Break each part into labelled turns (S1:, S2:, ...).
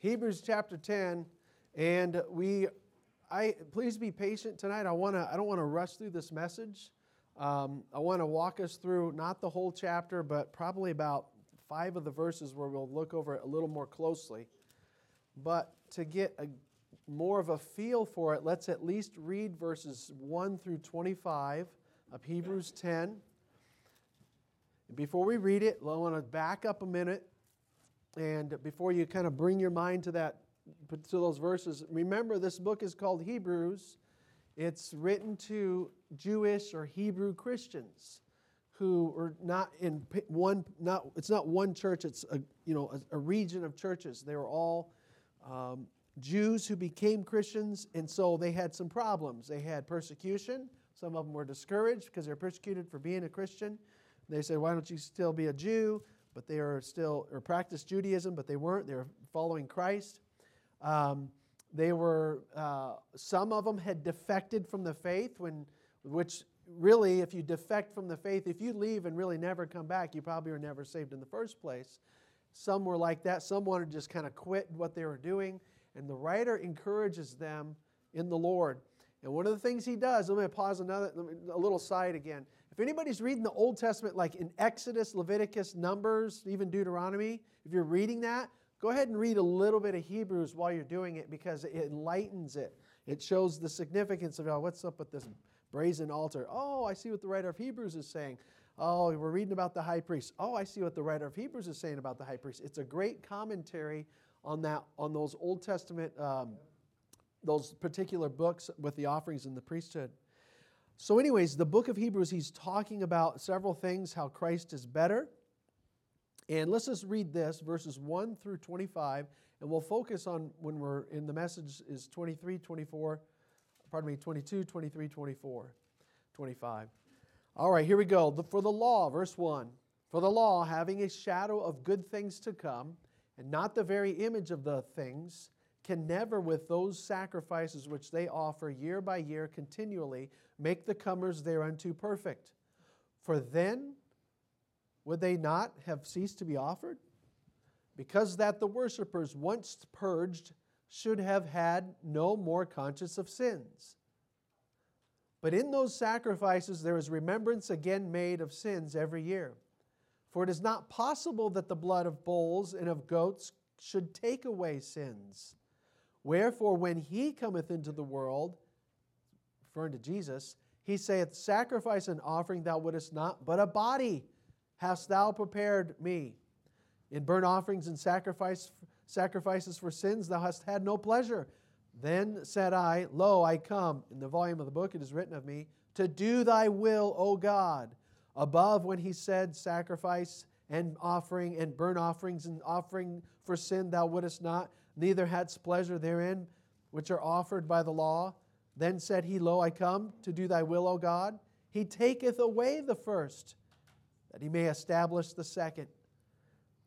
S1: Hebrews chapter 10, and we, I please be patient tonight. I want to, I don't want to rush through this message. Um, I want to walk us through not the whole chapter, but probably about five of the verses where we'll look over it a little more closely. But to get a more of a feel for it, let's at least read verses 1 through 25 of Hebrews 10. Before we read it, I want to back up a minute and before you kind of bring your mind to that to those verses, remember this book is called Hebrews. It's written to Jewish or Hebrew Christians who are not in one not it's not one church it's a you know a, a region of churches. They were all um, jews who became christians and so they had some problems. They had persecution. Some of them were discouraged because they were persecuted for being a christian. They said why don't you still be a jew but they are still, or practiced Judaism, but they weren't. They were following Christ. Um, they were, uh, some of them had defected from the faith, when, which really, if you defect from the faith, if you leave and really never come back, you probably were never saved in the first place. Some were like that. Some wanted to just kind of quit what they were doing. And the writer encourages them in the Lord. And one of the things he does, let me pause another, a little side again. If anybody's reading the Old Testament, like in Exodus, Leviticus, Numbers, even Deuteronomy, if you're reading that, go ahead and read a little bit of Hebrews while you're doing it because it enlightens it. It shows the significance of oh, what's up with this brazen altar. Oh, I see what the writer of Hebrews is saying. Oh, we're reading about the high priest. Oh, I see what the writer of Hebrews is saying about the high priest. It's a great commentary on that on those Old Testament, um, those particular books with the offerings and the priesthood. So, anyways, the book of Hebrews, he's talking about several things, how Christ is better. And let's just read this, verses 1 through 25, and we'll focus on when we're in the message is 23, 24, pardon me, 22, 23, 24, 25. All right, here we go. For the law, verse 1 For the law, having a shadow of good things to come, and not the very image of the things, can never, with those sacrifices which they offer year by year continually, make the comers thereunto perfect. For then would they not have ceased to be offered? Because that the worshippers, once purged, should have had no more conscience of sins. But in those sacrifices there is remembrance again made of sins every year. For it is not possible that the blood of bulls and of goats should take away sins. Wherefore, when he cometh into the world, referring to Jesus, he saith, Sacrifice and offering thou wouldest not, but a body hast thou prepared me. In burnt offerings and sacrifice, sacrifices for sins thou hast had no pleasure. Then said I, Lo, I come. In the volume of the book it is written of me, to do thy will, O God. Above when he said, Sacrifice and offering and burnt offerings and offering for sin thou wouldest not, neither hadst pleasure therein, which are offered by the law. Then said he, Lo, I come to do thy will, O God. He taketh away the first, that he may establish the second.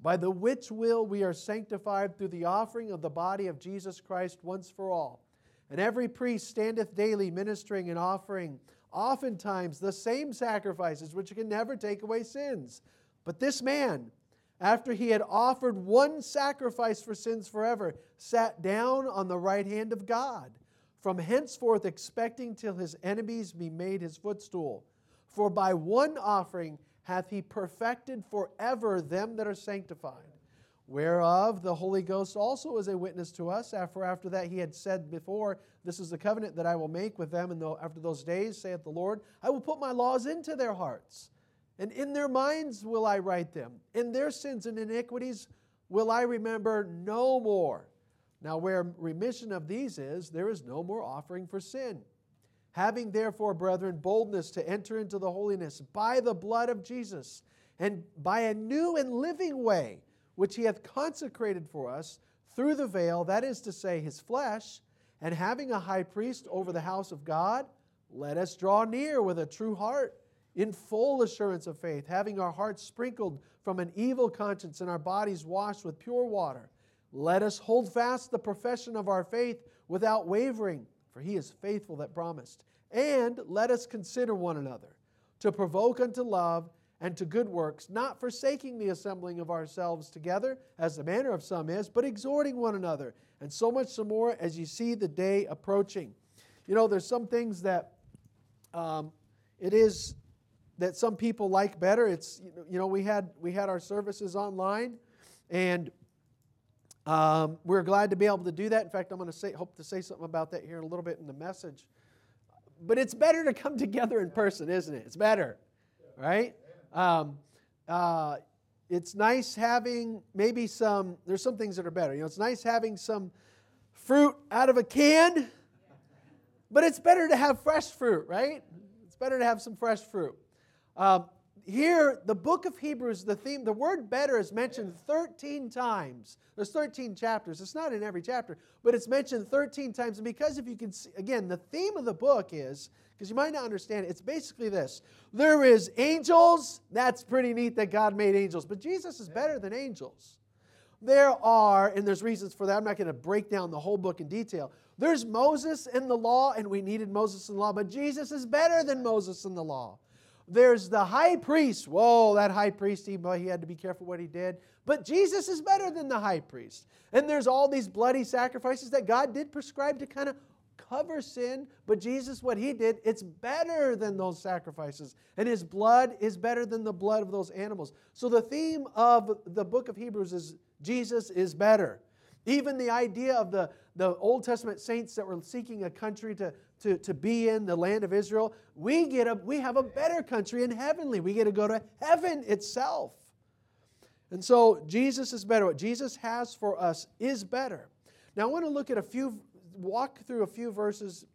S1: By the which will we are sanctified through the offering of the body of Jesus Christ once for all. And every priest standeth daily ministering and offering, oftentimes the same sacrifices which can never take away sins. But this man, after he had offered one sacrifice for sins forever, sat down on the right hand of God, from henceforth expecting till his enemies be made his footstool. For by one offering hath he perfected forever them that are sanctified. Whereof the Holy Ghost also is a witness to us. After, after that he had said before, This is the covenant that I will make with them, and after those days, saith the Lord, I will put my laws into their hearts and in their minds will I write them. In their sins and iniquities will I remember no more. Now, where remission of these is, there is no more offering for sin. Having therefore, brethren, boldness to enter into the holiness by the blood of Jesus, and by a new and living way, which he hath consecrated for us through the veil, that is to say, his flesh, and having a high priest over the house of God, let us draw near with a true heart in full assurance of faith, having our hearts sprinkled from an evil conscience and our bodies washed with pure water. Let us hold fast the profession of our faith without wavering, for he is faithful that promised. And let us consider one another to provoke unto love and to good works, not forsaking the assembling of ourselves together, as the manner of some is, but exhorting one another, and so much the more as you see the day approaching. You know, there's some things that um, it is that some people like better. It's you know we had we had our services online, and um, we're glad to be able to do that. In fact, I'm going to say hope to say something about that here in a little bit in the message. But it's better to come together in person, isn't it? It's better, right? Um, uh, it's nice having maybe some. There's some things that are better. You know, it's nice having some fruit out of a can, but it's better to have fresh fruit, right? It's better to have some fresh fruit. Um, here, the book of Hebrews, the theme, the word better is mentioned 13 times. There's 13 chapters. It's not in every chapter, but it's mentioned 13 times. And because if you can see, again, the theme of the book is, because you might not understand it, it's basically this. There is angels. That's pretty neat that God made angels, but Jesus is better than angels. There are, and there's reasons for that. I'm not going to break down the whole book in detail. There's Moses in the law, and we needed Moses in the law, but Jesus is better than Moses in the law. There's the high priest. Whoa, that high priest, he, he had to be careful what he did. But Jesus is better than the high priest. And there's all these bloody sacrifices that God did prescribe to kind of cover sin. But Jesus, what he did, it's better than those sacrifices. And his blood is better than the blood of those animals. So the theme of the book of Hebrews is Jesus is better. Even the idea of the, the Old Testament saints that were seeking a country to, to, to be in, the land of Israel, we, get a, we have a better country in heavenly. We get to go to heaven itself. And so Jesus is better. What Jesus has for us is better. Now I want to look at a few, walk through a few verses.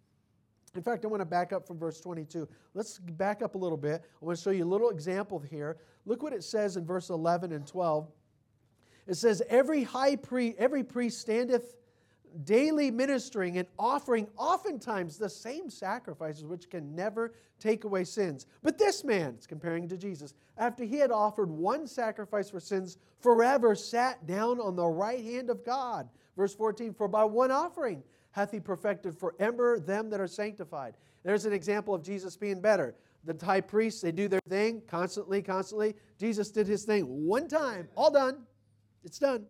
S1: In fact, I want to back up from verse 22. Let's back up a little bit. I want to show you a little example here. Look what it says in verse 11 and 12. It says, Every high priest, every priest standeth daily ministering and offering oftentimes the same sacrifices which can never take away sins. But this man, it's comparing to Jesus, after he had offered one sacrifice for sins forever, sat down on the right hand of God. Verse 14, for by one offering hath he perfected forever them that are sanctified. There's an example of Jesus being better. The high priests, they do their thing constantly, constantly. Jesus did his thing one time, all done. It's done.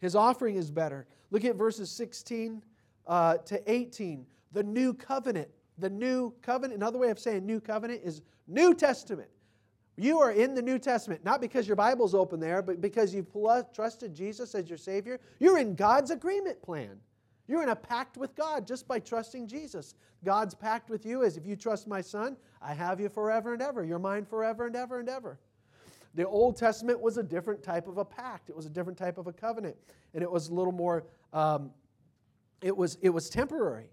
S1: His offering is better. Look at verses 16 uh, to 18. The new covenant. The new covenant, another way of saying new covenant is New Testament. You are in the New Testament, not because your Bible's open there, but because you've trusted Jesus as your Savior. You're in God's agreement plan. You're in a pact with God just by trusting Jesus. God's pact with you is if you trust my Son, I have you forever and ever. You're mine forever and ever and ever. The Old Testament was a different type of a pact, it was a different type of a covenant, and it was a little more, um, it, was, it was temporary.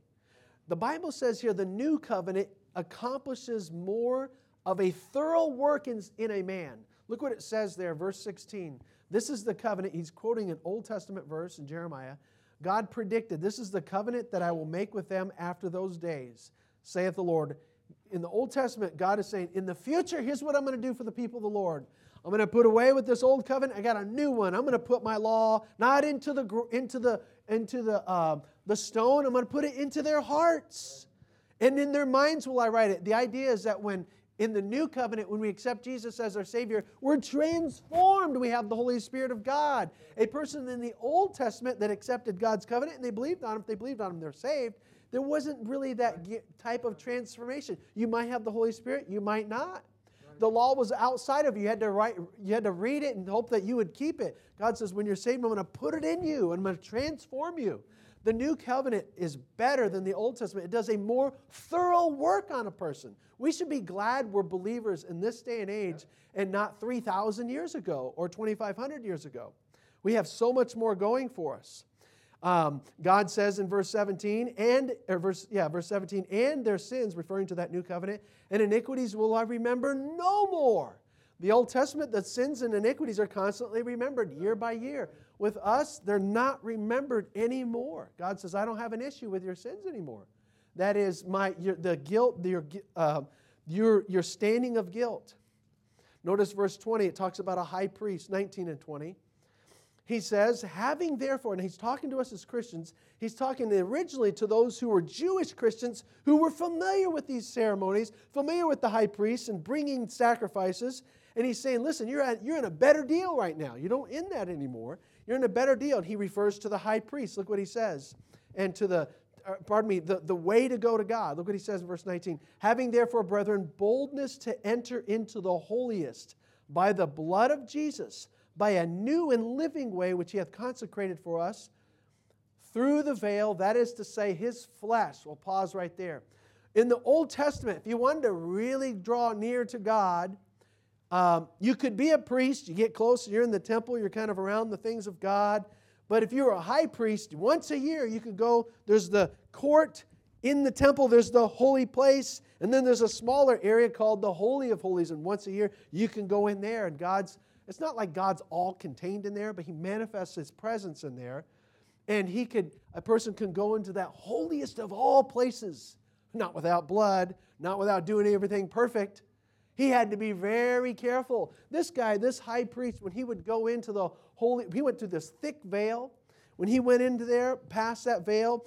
S1: The Bible says here the new covenant accomplishes more of a thorough work in, in a man. Look what it says there, verse 16. This is the covenant. He's quoting an Old Testament verse in Jeremiah. God predicted, This is the covenant that I will make with them after those days, saith the Lord. In the Old Testament, God is saying, In the future, here's what I'm going to do for the people of the Lord. I'm going to put away with this old covenant. I got a new one. I'm going to put my law not into the into the into the uh, the stone. I'm going to put it into their hearts, and in their minds will I write it. The idea is that when in the new covenant, when we accept Jesus as our Savior, we're transformed. We have the Holy Spirit of God. A person in the Old Testament that accepted God's covenant and they believed on Him, if they believed on Him, they're saved. There wasn't really that type of transformation. You might have the Holy Spirit, you might not the law was outside of you. You had to write, you had to read it and hope that you would keep it. God says, when you're saved, I'm going to put it in you. And I'm going to transform you. The new covenant is better than the Old Testament. It does a more thorough work on a person. We should be glad we're believers in this day and age and not 3,000 years ago or 2,500 years ago. We have so much more going for us. Um, God says in verse 17, and verse yeah, verse 17, and their sins, referring to that new covenant, and iniquities will I remember no more. The Old Testament, the sins and iniquities are constantly remembered year by year. With us, they're not remembered anymore. God says, I don't have an issue with your sins anymore. That is my your, the guilt, your, uh, your, your standing of guilt. Notice verse 20, it talks about a high priest, 19 and 20. He says, having therefore, and he's talking to us as Christians, he's talking originally to those who were Jewish Christians who were familiar with these ceremonies, familiar with the high priest and bringing sacrifices. And he's saying, listen, you're, at, you're in a better deal right now. You don't in that anymore. You're in a better deal. And he refers to the high priest. Look what he says. And to the, uh, pardon me, the, the way to go to God. Look what he says in verse 19. Having therefore, brethren, boldness to enter into the holiest by the blood of Jesus, by a new and living way which he hath consecrated for us through the veil, that is to say, his flesh. We'll pause right there. In the Old Testament, if you wanted to really draw near to God, um, you could be a priest, you get close, you're in the temple, you're kind of around the things of God. But if you were a high priest, once a year you could go, there's the court in the temple, there's the holy place, and then there's a smaller area called the Holy of Holies. And once a year you can go in there, and God's, it's not like God's all contained in there, but He manifests His presence in there. And He could, a person can go into that holiest of all places, not without blood, not without doing everything perfect. He had to be very careful. This guy, this high priest, when he would go into the holy, he went through this thick veil. When he went into there, past that veil,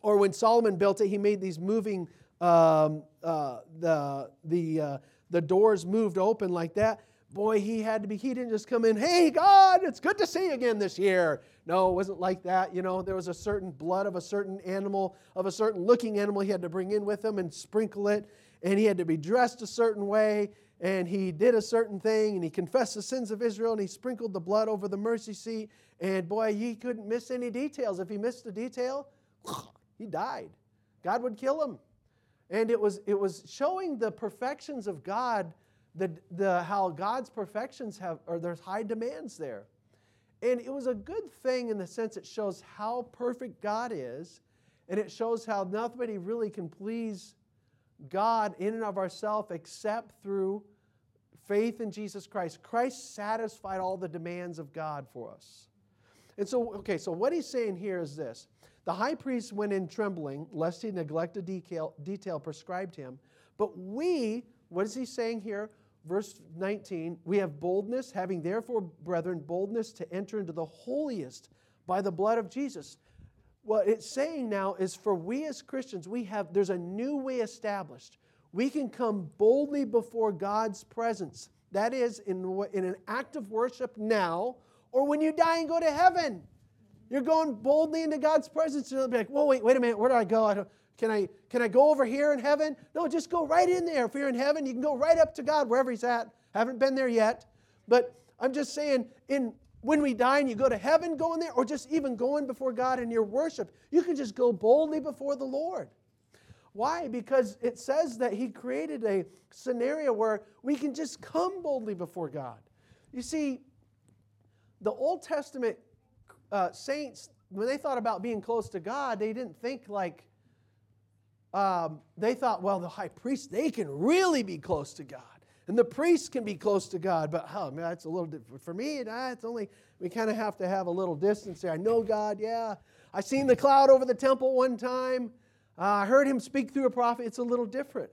S1: or when Solomon built it, he made these moving, um, uh, the, the, uh, the doors moved open like that. Boy, he had to be, he didn't just come in, hey, God, it's good to see you again this year. No, it wasn't like that. You know, there was a certain blood of a certain animal, of a certain looking animal he had to bring in with him and sprinkle it and he had to be dressed a certain way, and he did a certain thing, and he confessed the sins of Israel, and he sprinkled the blood over the mercy seat. And boy, he couldn't miss any details. If he missed a detail, he died. God would kill him. And it was, it was showing the perfections of God, the, the, how God's perfections have, or there's high demands there. And it was a good thing in the sense it shows how perfect God is, and it shows how nobody really can please God in and of ourselves except through faith in Jesus Christ. Christ satisfied all the demands of God for us. And so, okay, so what he's saying here is this the high priest went in trembling, lest he neglect a detail, detail prescribed him. But we, what is he saying here? Verse 19, we have boldness, having therefore, brethren, boldness to enter into the holiest by the blood of Jesus what it's saying now is for we as Christians, we have there's a new way established. We can come boldly before God's presence. That is in, in an act of worship now, or when you die and go to heaven. You're going boldly into God's presence. You'll be like, whoa, wait, wait a minute, where do I go? I can I can I go over here in heaven? No, just go right in there. If you're in heaven, you can go right up to God wherever He's at. Haven't been there yet. But I'm just saying, in when we die and you go to heaven going there, or just even going before God in your worship, you can just go boldly before the Lord. Why? Because it says that He created a scenario where we can just come boldly before God. You see, the Old Testament uh, saints, when they thought about being close to God, they didn't think like, um, they thought, well, the high priest, they can really be close to God. And the priests can be close to God, but oh, man, that's a little different. For me, it's only, we kind of have to have a little distance there. I know God, yeah. I seen the cloud over the temple one time. Uh, I heard him speak through a prophet. It's a little different.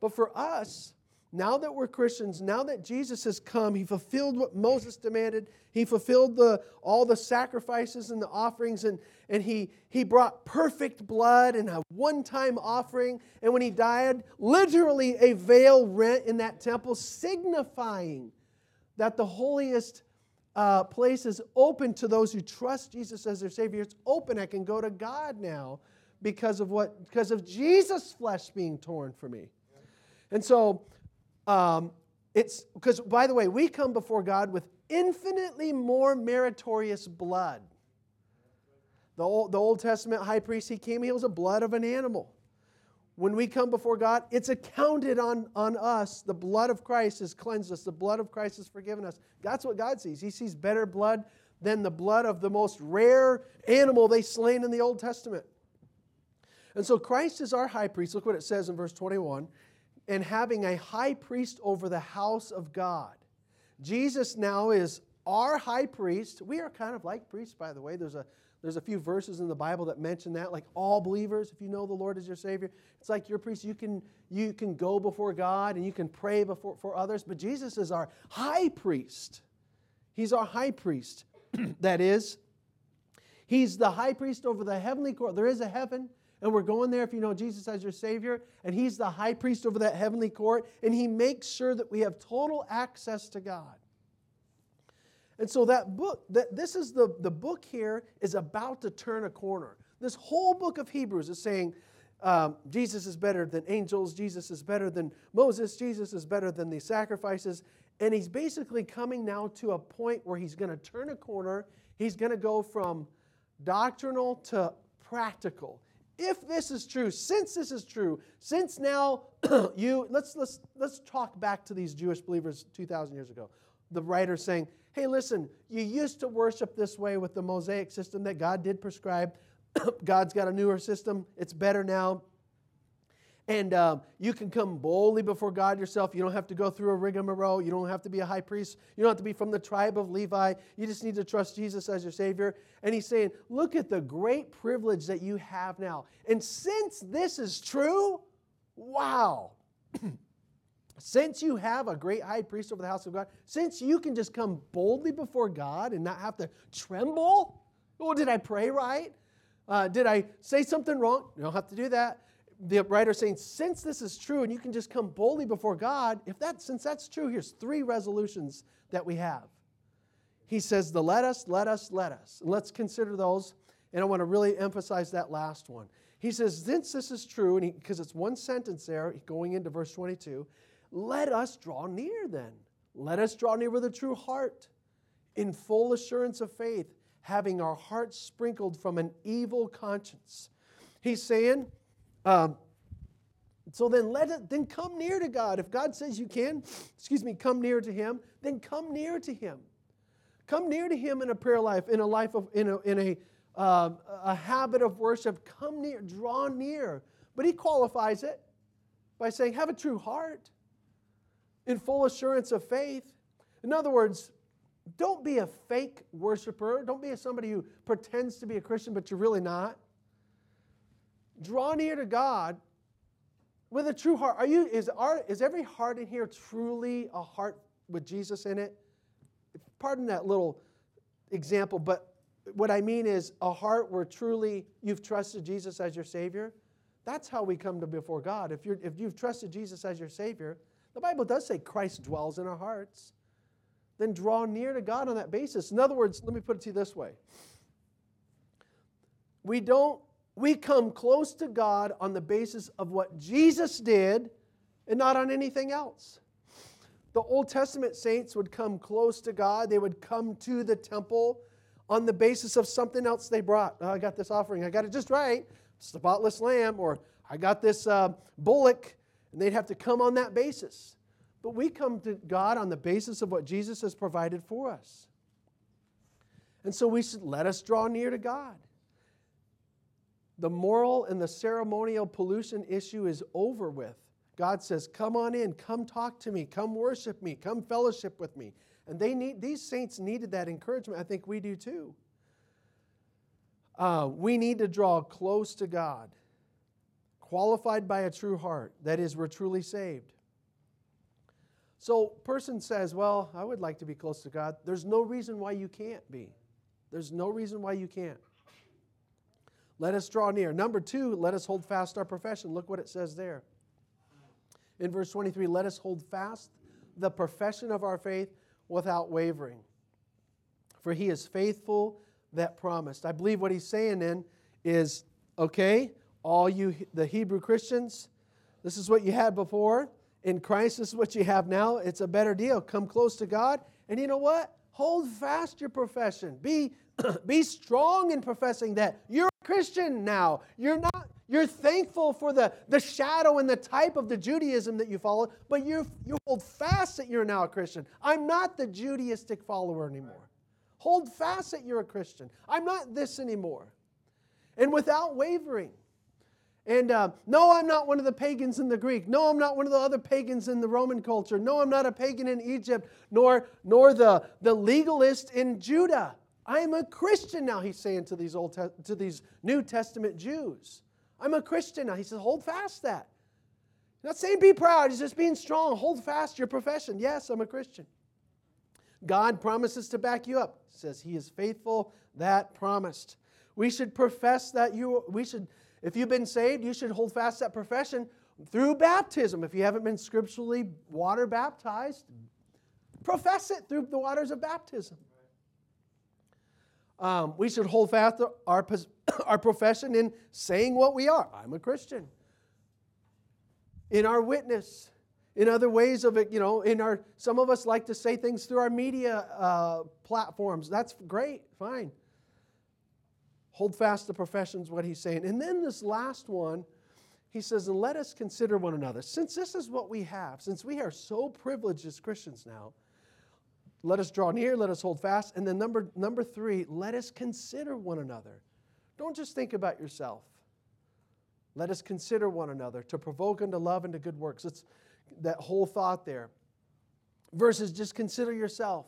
S1: But for us, now that we're Christians, now that Jesus has come, he fulfilled what Moses demanded. He fulfilled the, all the sacrifices and the offerings, and, and he, he brought perfect blood and a one time offering. And when he died, literally a veil rent in that temple, signifying that the holiest uh, place is open to those who trust Jesus as their Savior. It's open. I can go to God now because of what? Because of Jesus' flesh being torn for me. And so, um, it's because, by the way, we come before God with infinitely more meritorious blood. The Old, the Old Testament high priest, he came, he was a blood of an animal. When we come before God, it's accounted on, on us. The blood of Christ has cleansed us, the blood of Christ has forgiven us. That's what God sees. He sees better blood than the blood of the most rare animal they slain in the Old Testament. And so Christ is our high priest. Look what it says in verse 21 and having a high priest over the house of God. Jesus now is our high priest. We are kind of like priests, by the way. There's a there's a few verses in the Bible that mention that, like all believers, if you know the Lord as your Savior, it's like your priest. You can you can go before God and you can pray before for others, but Jesus is our high priest. He's our high priest. that is, he's the high priest over the heavenly court. There is a heaven And we're going there if you know Jesus as your Savior, and He's the high priest over that heavenly court, and He makes sure that we have total access to God. And so that book, that this is the, the book here is about to turn a corner. This whole book of Hebrews is saying um, Jesus is better than angels, Jesus is better than Moses, Jesus is better than the sacrifices. And he's basically coming now to a point where he's going to turn a corner. He's going to go from doctrinal to practical. If this is true, since this is true, since now you let's let's let's talk back to these Jewish believers 2000 years ago. The writer saying, "Hey, listen, you used to worship this way with the Mosaic system that God did prescribe. God's got a newer system. It's better now. And um, you can come boldly before God yourself. You don't have to go through a rigmarole. You don't have to be a high priest. You don't have to be from the tribe of Levi. You just need to trust Jesus as your Savior. And he's saying, Look at the great privilege that you have now. And since this is true, wow. since you have a great high priest over the house of God, since you can just come boldly before God and not have to tremble, oh, did I pray right? Uh, did I say something wrong? You don't have to do that. The writer saying, since this is true and you can just come boldly before God, if that since that's true, here's three resolutions that we have. He says, the let us, let us, let us. And let's consider those. And I want to really emphasize that last one. He says, since this is true, and because it's one sentence there, going into verse 22, let us draw near then. Let us draw near with a true heart, in full assurance of faith having our hearts sprinkled from an evil conscience. He's saying, um, so then let it then come near to God. If God says you can, excuse me, come near to Him, then come near to Him. Come near to Him in a prayer life, in a life of in a in a uh, a habit of worship. Come near, draw near. But He qualifies it by saying, have a true heart, in full assurance of faith. In other words, don't be a fake worshiper. Don't be somebody who pretends to be a Christian, but you're really not. Draw near to God with a true heart. Are you, is, our, is every heart in here truly a heart with Jesus in it? Pardon that little example, but what I mean is a heart where truly you've trusted Jesus as your Savior. That's how we come to before God. If, you're, if you've trusted Jesus as your Savior, the Bible does say Christ dwells in our hearts then draw near to God on that basis. In other words, let me put it to you this way. We don't we come close to God on the basis of what Jesus did and not on anything else. The Old Testament saints would come close to God. They would come to the temple on the basis of something else they brought. Oh, I got this offering. I got it just right. Spotless lamb. Or I got this uh, bullock. And they'd have to come on that basis. But we come to God on the basis of what Jesus has provided for us. And so we should let us draw near to God. The moral and the ceremonial pollution issue is over with. God says, Come on in, come talk to me, come worship me, come fellowship with me. And they need, these saints needed that encouragement. I think we do too. Uh, we need to draw close to God, qualified by a true heart. That is, we're truly saved. So, person says, Well, I would like to be close to God. There's no reason why you can't be. There's no reason why you can't. Let us draw near. Number two, let us hold fast our profession. Look what it says there. In verse 23, let us hold fast the profession of our faith without wavering. For he is faithful that promised. I believe what he's saying then is okay, all you, the Hebrew Christians, this is what you had before in Christ, this is what you have now. It's a better deal. Come close to God. And you know what? Hold fast your profession. Be, be strong in professing that you're Christian now. You're not, you're thankful for the, the shadow and the type of the Judaism that you follow, but you you hold fast that you're now a Christian. I'm not the Judaistic follower anymore. Hold fast that you're a Christian. I'm not this anymore. And without wavering. And uh, no, I'm not one of the pagans in the Greek. No, I'm not one of the other pagans in the Roman culture. No, I'm not a pagan in Egypt, nor, nor the, the legalist in Judah. I am a Christian now, he's saying to these, Old Te- to these New Testament Jews. I'm a Christian now. He says, hold fast that. Not saying be proud, he's just being strong. Hold fast your profession. Yes, I'm a Christian. God promises to back you up. He says he is faithful that promised. We should profess that you we should If you've been saved, you should hold fast that profession through baptism. If you haven't been scripturally water baptized, profess it through the waters of baptism. Um, we should hold fast our, our profession in saying what we are. I'm a Christian. In our witness, in other ways of it, you know, in our, some of us like to say things through our media uh, platforms. That's great, fine. Hold fast the professions, what he's saying. And then this last one, he says, and let us consider one another. Since this is what we have, since we are so privileged as Christians now, let us draw near, let us hold fast. And then number, number three, let us consider one another. Don't just think about yourself. Let us consider one another to provoke unto love and to good works. It's that whole thought there. Versus just consider yourself.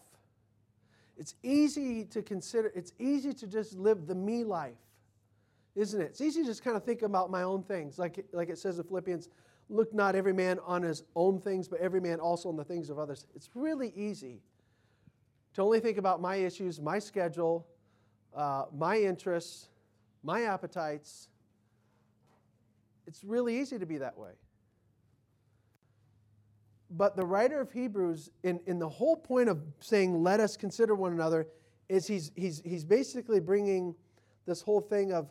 S1: It's easy to consider, it's easy to just live the me life, isn't it? It's easy to just kind of think about my own things. Like, like it says in Philippians, look not every man on his own things, but every man also on the things of others. It's really easy to only think about my issues, my schedule, uh, my interests, my appetites. It's really easy to be that way. But the writer of Hebrews, in, in the whole point of saying, let us consider one another, is he's, he's, he's basically bringing this whole thing of,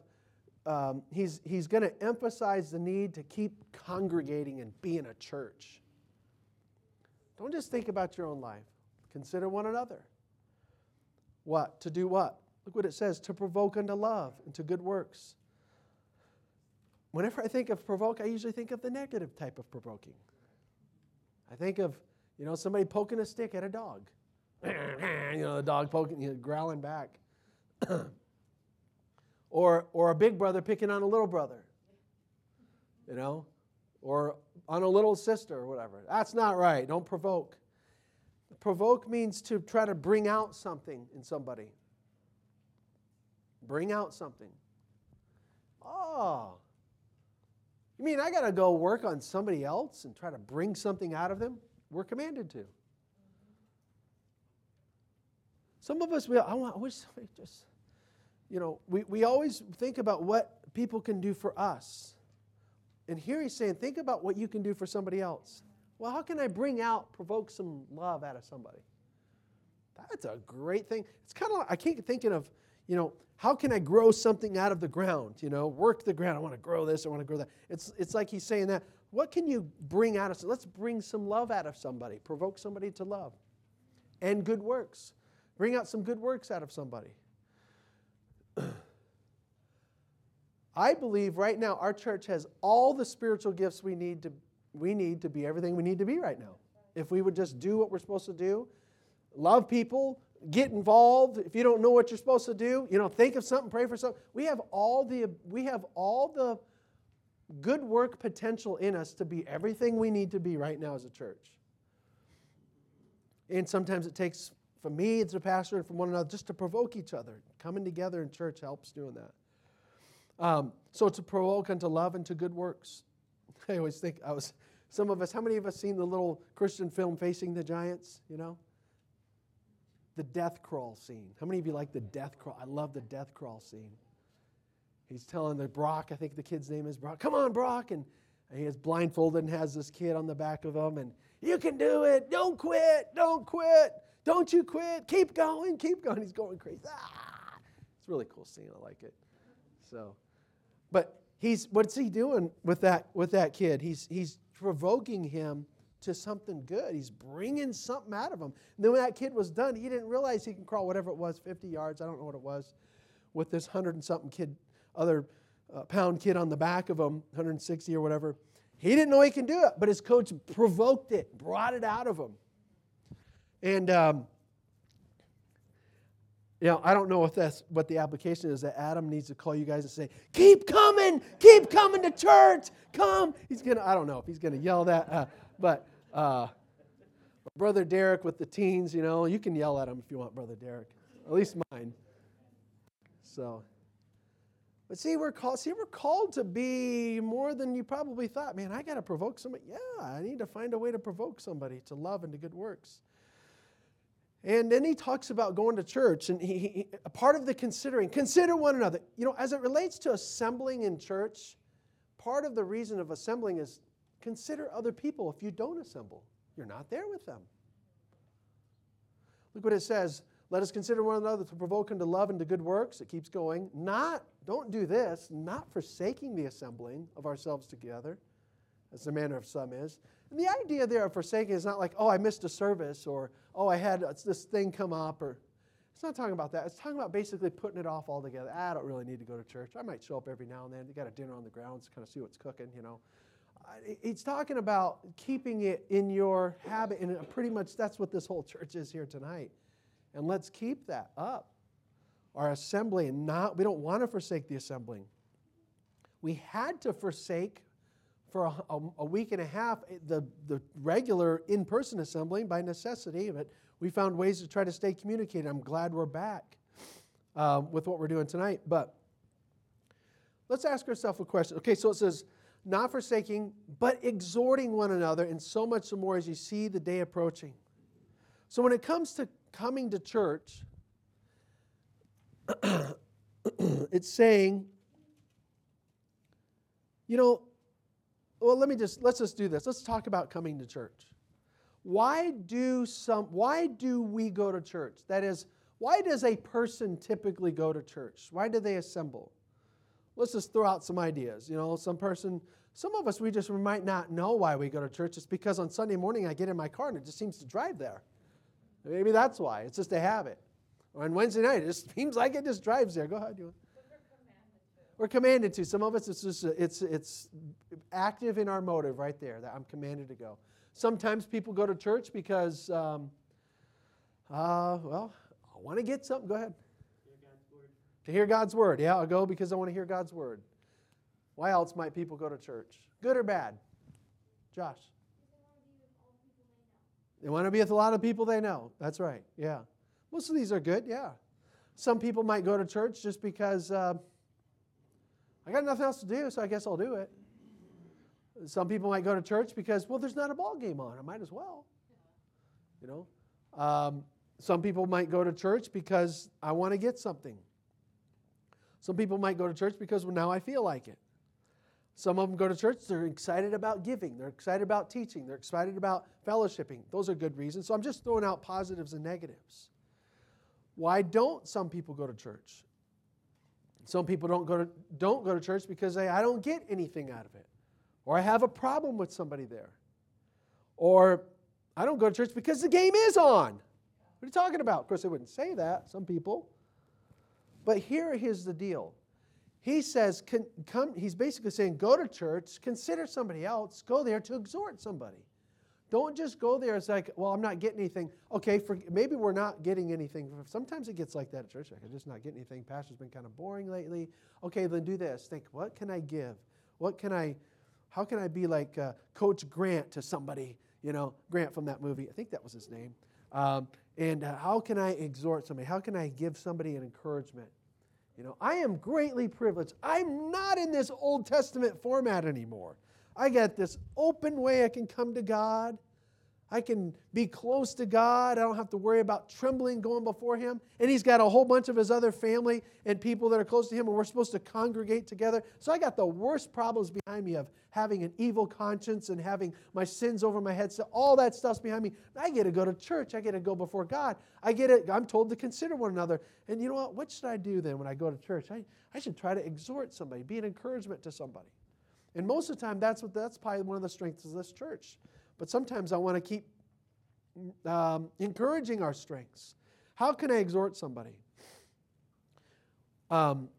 S1: um, he's, he's going to emphasize the need to keep congregating and being a church. Don't just think about your own life, consider one another. What? To do what? Look what it says to provoke unto love and to good works. Whenever I think of provoke, I usually think of the negative type of provoking. I think of, you know, somebody poking a stick at a dog. you know, the dog poking, you know, growling back. or, or a big brother picking on a little brother. You know? Or on a little sister or whatever. That's not right. Don't provoke. Provoke means to try to bring out something in somebody. Bring out something. Oh, you mean I got to go work on somebody else and try to bring something out of them? We're commanded to. Some of us, we, I, want, I wish somebody just, you know, we, we always think about what people can do for us. And here he's saying, think about what you can do for somebody else. Well, how can I bring out, provoke some love out of somebody? That's a great thing. It's kind of, like, I keep thinking of, you know, how can I grow something out of the ground? You know, work the ground. I want to grow this. I want to grow that. It's, it's like he's saying that. What can you bring out of? Let's bring some love out of somebody. Provoke somebody to love, and good works. Bring out some good works out of somebody. I believe right now our church has all the spiritual gifts we need to we need to be everything we need to be right now. If we would just do what we're supposed to do, love people, get involved. If you don't know what you're supposed to do, you know, think of something, pray for something. We have all the we have all the good work potential in us to be everything we need to be right now as a church. And sometimes it takes from me as a pastor and from one another just to provoke each other. Coming together in church helps doing that. Um, so to provoke unto love and to good works. I always think I was some of us. How many of us seen the little Christian film Facing the Giants? You know, the death crawl scene. How many of you like the death crawl? I love the death crawl scene. He's telling the Brock, I think the kid's name is Brock, come on, Brock. And he is blindfolded and has this kid on the back of him. And you can do it. Don't quit. Don't quit. Don't you quit. Keep going. Keep going. He's going crazy. Ah! It's a really cool scene. I like it. So, but he's what's he doing with that with that kid? He's he's provoking him to something good. He's bringing something out of him. And then when that kid was done, he didn't realize he can crawl whatever it was, 50 yards, I don't know what it was, with this 100 and something kid, other uh, pound kid on the back of him, 160 or whatever. He didn't know he can do it, but his coach provoked it, brought it out of him. And, um, you know, I don't know if that's what the application is that Adam needs to call you guys and say, keep coming, keep coming to church, come. He's going to, I don't know if he's going to yell that. Uh, but uh, Brother Derek with the teens, you know, you can yell at him if you want, Brother Derek. At least mine. So, but see, we're called. See, we're called to be more than you probably thought. Man, I got to provoke somebody. Yeah, I need to find a way to provoke somebody to love and to good works. And then he talks about going to church, and he, he, a part of the considering, consider one another. You know, as it relates to assembling in church, part of the reason of assembling is consider other people if you don't assemble. You're not there with them. Look what it says. Let us consider one another to provoke unto love and to good works. It keeps going. Not, don't do this, not forsaking the assembling of ourselves together, as the manner of some is. And the idea there of forsaking is not like, oh, I missed a service or, oh, I had uh, this thing come up or it's not talking about that. It's talking about basically putting it off altogether. I don't really need to go to church. I might show up every now and then. You got a dinner on the grounds, kind of see what's cooking, you know. It's talking about keeping it in your habit, and pretty much that's what this whole church is here tonight. And let's keep that up. Our assembly, and not we don't want to forsake the assembling. We had to forsake for a, a, a week and a half the, the regular in-person assembling by necessity, but we found ways to try to stay communicated. I'm glad we're back uh, with what we're doing tonight. But let's ask ourselves a question. Okay, so it says, not forsaking, but exhorting one another, and so much the more as you see the day approaching. So when it comes to coming to church, it's saying, you know, well, let me just let's just do this. Let's talk about coming to church. Why do some why do we go to church? That is, why does a person typically go to church? Why do they assemble? Let's just throw out some ideas. You know, some person, some of us we just we might not know why we go to church. It's because on Sunday morning I get in my car and it just seems to drive there. Maybe that's why. It's just a habit. Or on Wednesday night, it just seems like it just drives there. Go ahead, you. We're commanded to. Some of us, it's just it's it's active in our motive right there that I'm commanded to go. Sometimes people go to church because, um, uh, well, I want to get something. Go ahead. To hear God's word. Yeah, I'll go because I want to hear God's word. Why else might people go to church? Good or bad? Josh. They want to be with a lot of people they know. That's right. Yeah. Most of these are good. Yeah. Some people might go to church just because uh, I got nothing else to do, so I guess I'll do it. Some people might go to church because, well, there's not a ball game on. I might as well. You know. Um, some people might go to church because I want to get something. Some people might go to church because well, now I feel like it. Some of them go to church, they're excited about giving, they're excited about teaching, they're excited about fellowshipping. Those are good reasons. So I'm just throwing out positives and negatives. Why don't some people go to church? Some people don't go to, don't go to church because they, I don't get anything out of it. Or I have a problem with somebody there. Or I don't go to church because the game is on. What are you talking about? Of course, they wouldn't say that, some people. But here is the deal he says, come, he's basically saying, go to church, consider somebody else, go there to exhort somebody. Don't just go there It's like, well, I'm not getting anything. Okay, for, maybe we're not getting anything. Sometimes it gets like that at church. Like, I'm just not getting anything. Pastor's been kind of boring lately. Okay, then do this. Think, what can I give? What can I, how can I be like uh, Coach Grant to somebody? You know, Grant from that movie. I think that was his name. Um, and uh, how can I exhort somebody? How can I give somebody an encouragement? You know, I am greatly privileged. I'm not in this Old Testament format anymore. I got this open way I can come to God. I can be close to God. I don't have to worry about trembling going before Him. And He's got a whole bunch of His other family and people that are close to Him, and we're supposed to congregate together. So I got the worst problems behind me of having an evil conscience and having my sins over my head. So all that stuff's behind me. I get to go to church. I get to go before God. I get it. I'm told to consider one another. And you know what? What should I do then when I go to church? I, I should try to exhort somebody, be an encouragement to somebody. And most of the time, that's what that's probably one of the strengths of this church. But sometimes I want to keep um, encouraging our strengths. How can I exhort somebody? Um,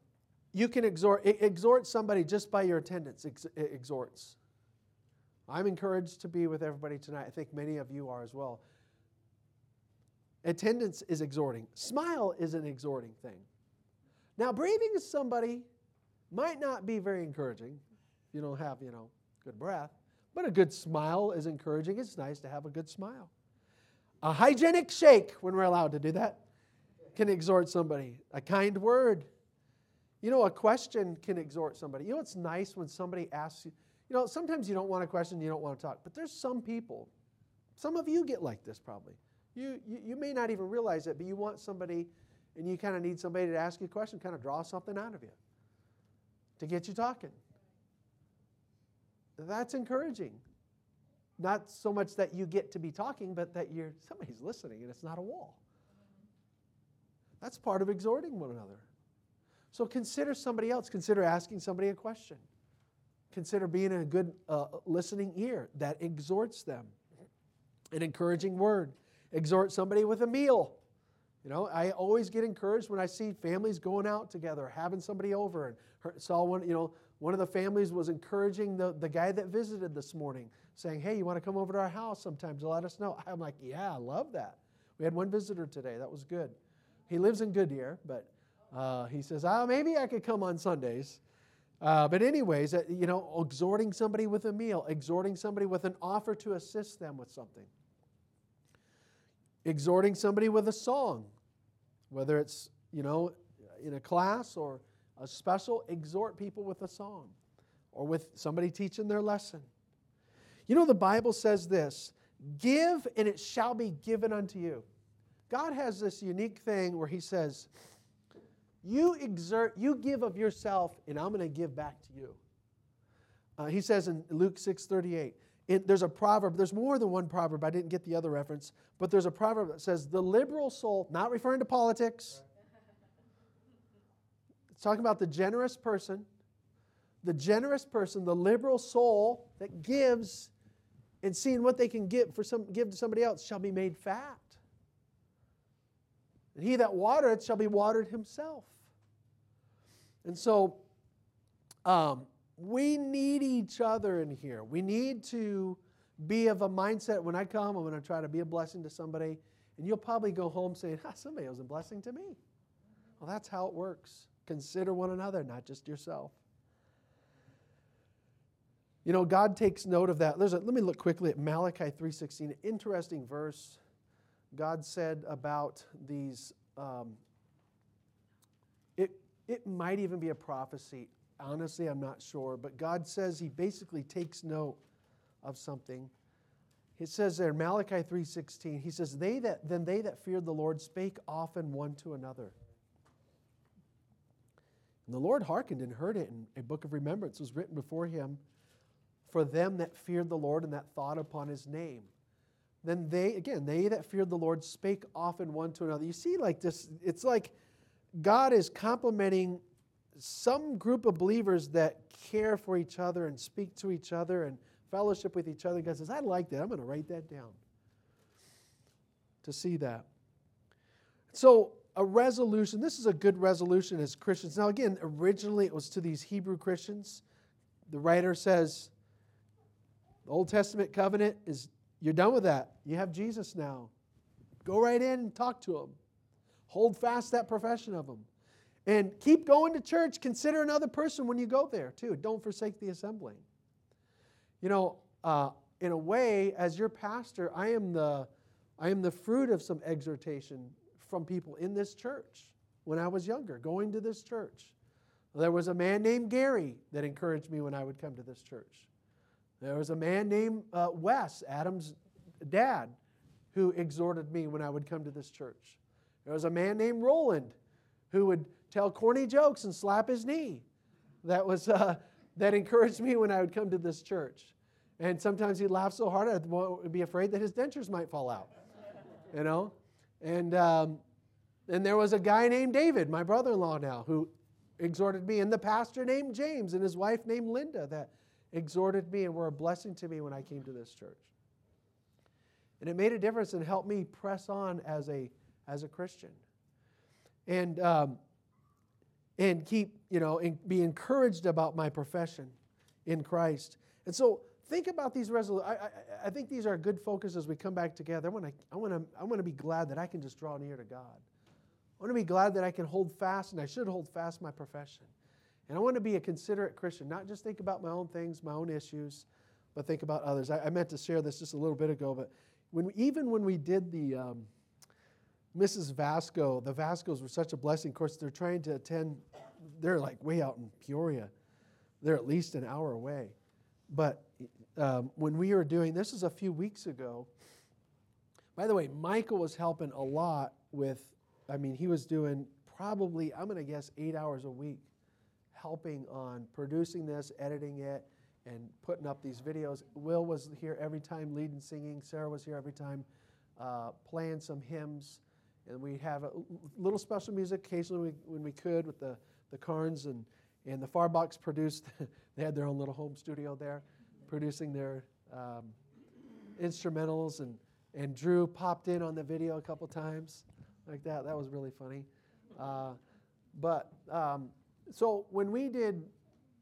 S1: you can exhort, exhort somebody just by your attendance, ex- exhorts. I'm encouraged to be with everybody tonight. I think many of you are as well. Attendance is exhorting. Smile is an exhorting thing. Now, breathing somebody might not be very encouraging. You don't have, you know, good breath. But a good smile is encouraging. It's nice to have a good smile. A hygienic shake, when we're allowed to do that, can exhort somebody. A kind word. You know, a question can exhort somebody. You know, it's nice when somebody asks you, you know, sometimes you don't want a question, you don't want to talk, but there's some people, some of you get like this probably. You, you, you may not even realize it, but you want somebody, and you kind of need somebody to ask you a question, kind of draw something out of you to get you talking. That's encouraging. Not so much that you get to be talking, but that you're somebody's listening and it's not a wall. That's part of exhorting one another. So consider somebody else. Consider asking somebody a question. Consider being a good uh, listening ear that exhorts them. An encouraging word. Exhort somebody with a meal. You know, I always get encouraged when I see families going out together, having somebody over. And saw one, you know, one of the families was encouraging the, the guy that visited this morning, saying, Hey, you want to come over to our house sometime to let us know? I'm like, Yeah, I love that. We had one visitor today. That was good. He lives in Goodyear, but uh, he says, Oh, maybe I could come on Sundays. Uh, but, anyways, uh, you know, exhorting somebody with a meal, exhorting somebody with an offer to assist them with something, exhorting somebody with a song, whether it's, you know, in a class or a special, exhort people with a song or with somebody teaching their lesson. You know, the Bible says this give and it shall be given unto you. God has this unique thing where He says, you exert, you give of yourself, and I'm going to give back to you. Uh, he says in Luke 6:38. there's a proverb. There's more than one proverb. I didn't get the other reference, but there's a proverb that says, "The liberal soul," not referring to politics. It's talking about the generous person. The generous person, the liberal soul that gives and seeing what they can give for some give to somebody else shall be made fat. And he that watereth shall be watered himself. And so um, we need each other in here. We need to be of a mindset when I come, I'm going to try to be a blessing to somebody. And you'll probably go home saying, ah, somebody was a blessing to me. Well, that's how it works. Consider one another, not just yourself. You know, God takes note of that. There's a, let me look quickly at Malachi 3.16, interesting verse. God said about these um, it might even be a prophecy. Honestly, I'm not sure. But God says He basically takes note of something. It says there Malachi 3:16, He says, "They that then they that feared the Lord spake often one to another." And the Lord hearkened and heard it, and a book of remembrance was written before him for them that feared the Lord and that thought upon his name. Then they, again, they that feared the Lord spake often one to another. You see, like this, it's like God is complimenting some group of believers that care for each other and speak to each other and fellowship with each other. God says, I like that. I'm going to write that down to see that. So, a resolution, this is a good resolution as Christians. Now, again, originally it was to these Hebrew Christians. The writer says, the Old Testament covenant is, you're done with that. You have Jesus now. Go right in and talk to him. Hold fast that profession of him. And keep going to church. Consider another person when you go there, too. Don't forsake the assembly. You know, uh, in a way, as your pastor, I am, the, I am the fruit of some exhortation from people in this church when I was younger, going to this church. There was a man named Gary that encouraged me when I would come to this church. There was a man named uh, Wes, Adam's dad, who exhorted me when I would come to this church. There was a man named Roland who would tell corny jokes and slap his knee. That was uh, that encouraged me when I would come to this church. And sometimes he'd laugh so hard I'd be afraid that his dentures might fall out. You know, and um, and there was a guy named David, my brother-in-law now, who exhorted me, and the pastor named James and his wife named Linda that exhorted me and were a blessing to me when I came to this church. And it made a difference and helped me press on as a as a Christian. And, um, and keep, you know, and be encouraged about my profession in Christ. And so think about these resolutions. I, I, think these are a good focus as we come back together. I want to I wanna, I wanna be glad that I can just draw near to God. I want to be glad that I can hold fast, and I should hold fast my profession. And I want to be a considerate Christian, not just think about my own things, my own issues, but think about others. I, I meant to share this just a little bit ago, but when, even when we did the, um, Mrs. Vasco, the Vascos were such a blessing. Of course, they're trying to attend, they're like way out in Peoria. They're at least an hour away. But um, when we were doing this is a few weeks ago, By the way, Michael was helping a lot with, I mean, he was doing probably, I'm going to guess, eight hours a week helping on producing this, editing it, and putting up these videos. Will was here every time leading singing. Sarah was here every time uh, playing some hymns. And we have a little special music occasionally when we could with the, the Carnes and, and the Farbox produced, they had their own little home studio there, producing their um, instrumentals. And, and Drew popped in on the video a couple times like that. That was really funny. Uh, but um, so when we did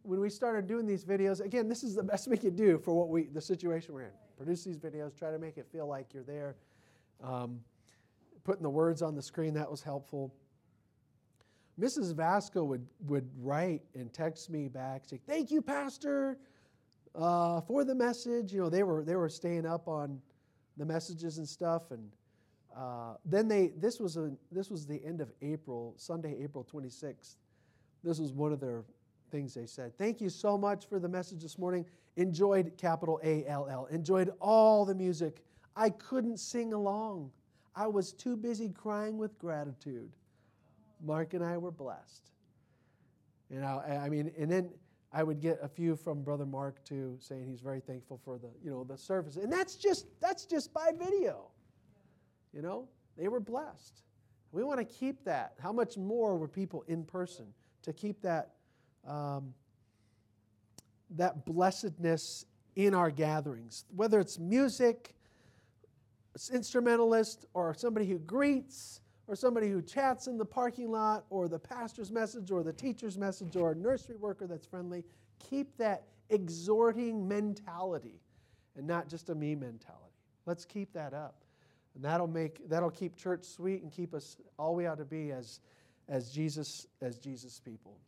S1: when we started doing these videos, again, this is the best we could do for what we, the situation we're in. Produce these videos, try to make it feel like you're there. Um, putting the words on the screen, that was helpful. Mrs. Vasco would, would write and text me back, say, Thank you, Pastor, uh, for the message. You know, they were, they were staying up on the messages and stuff. And uh, then they, this was, a, this was the end of April, Sunday, April 26th. This was one of their things they said. Thank you so much for the message this morning. Enjoyed capital A L L. Enjoyed all the music. I couldn't sing along. I was too busy crying with gratitude. Mark and I were blessed. You know, I mean, and then I would get a few from Brother Mark too, saying he's very thankful for the, you know, the service. And that's just that's just by video. You know, they were blessed. We want to keep that. How much more were people in person to keep that um, that blessedness in our gatherings, whether it's music, it's instrumentalist, or somebody who greets, or somebody who chats in the parking lot, or the pastor's message, or the teacher's message, or a nursery worker that's friendly. Keep that exhorting mentality and not just a me mentality. Let's keep that up. And that'll make that'll keep church sweet and keep us all we ought to be as as Jesus as Jesus people.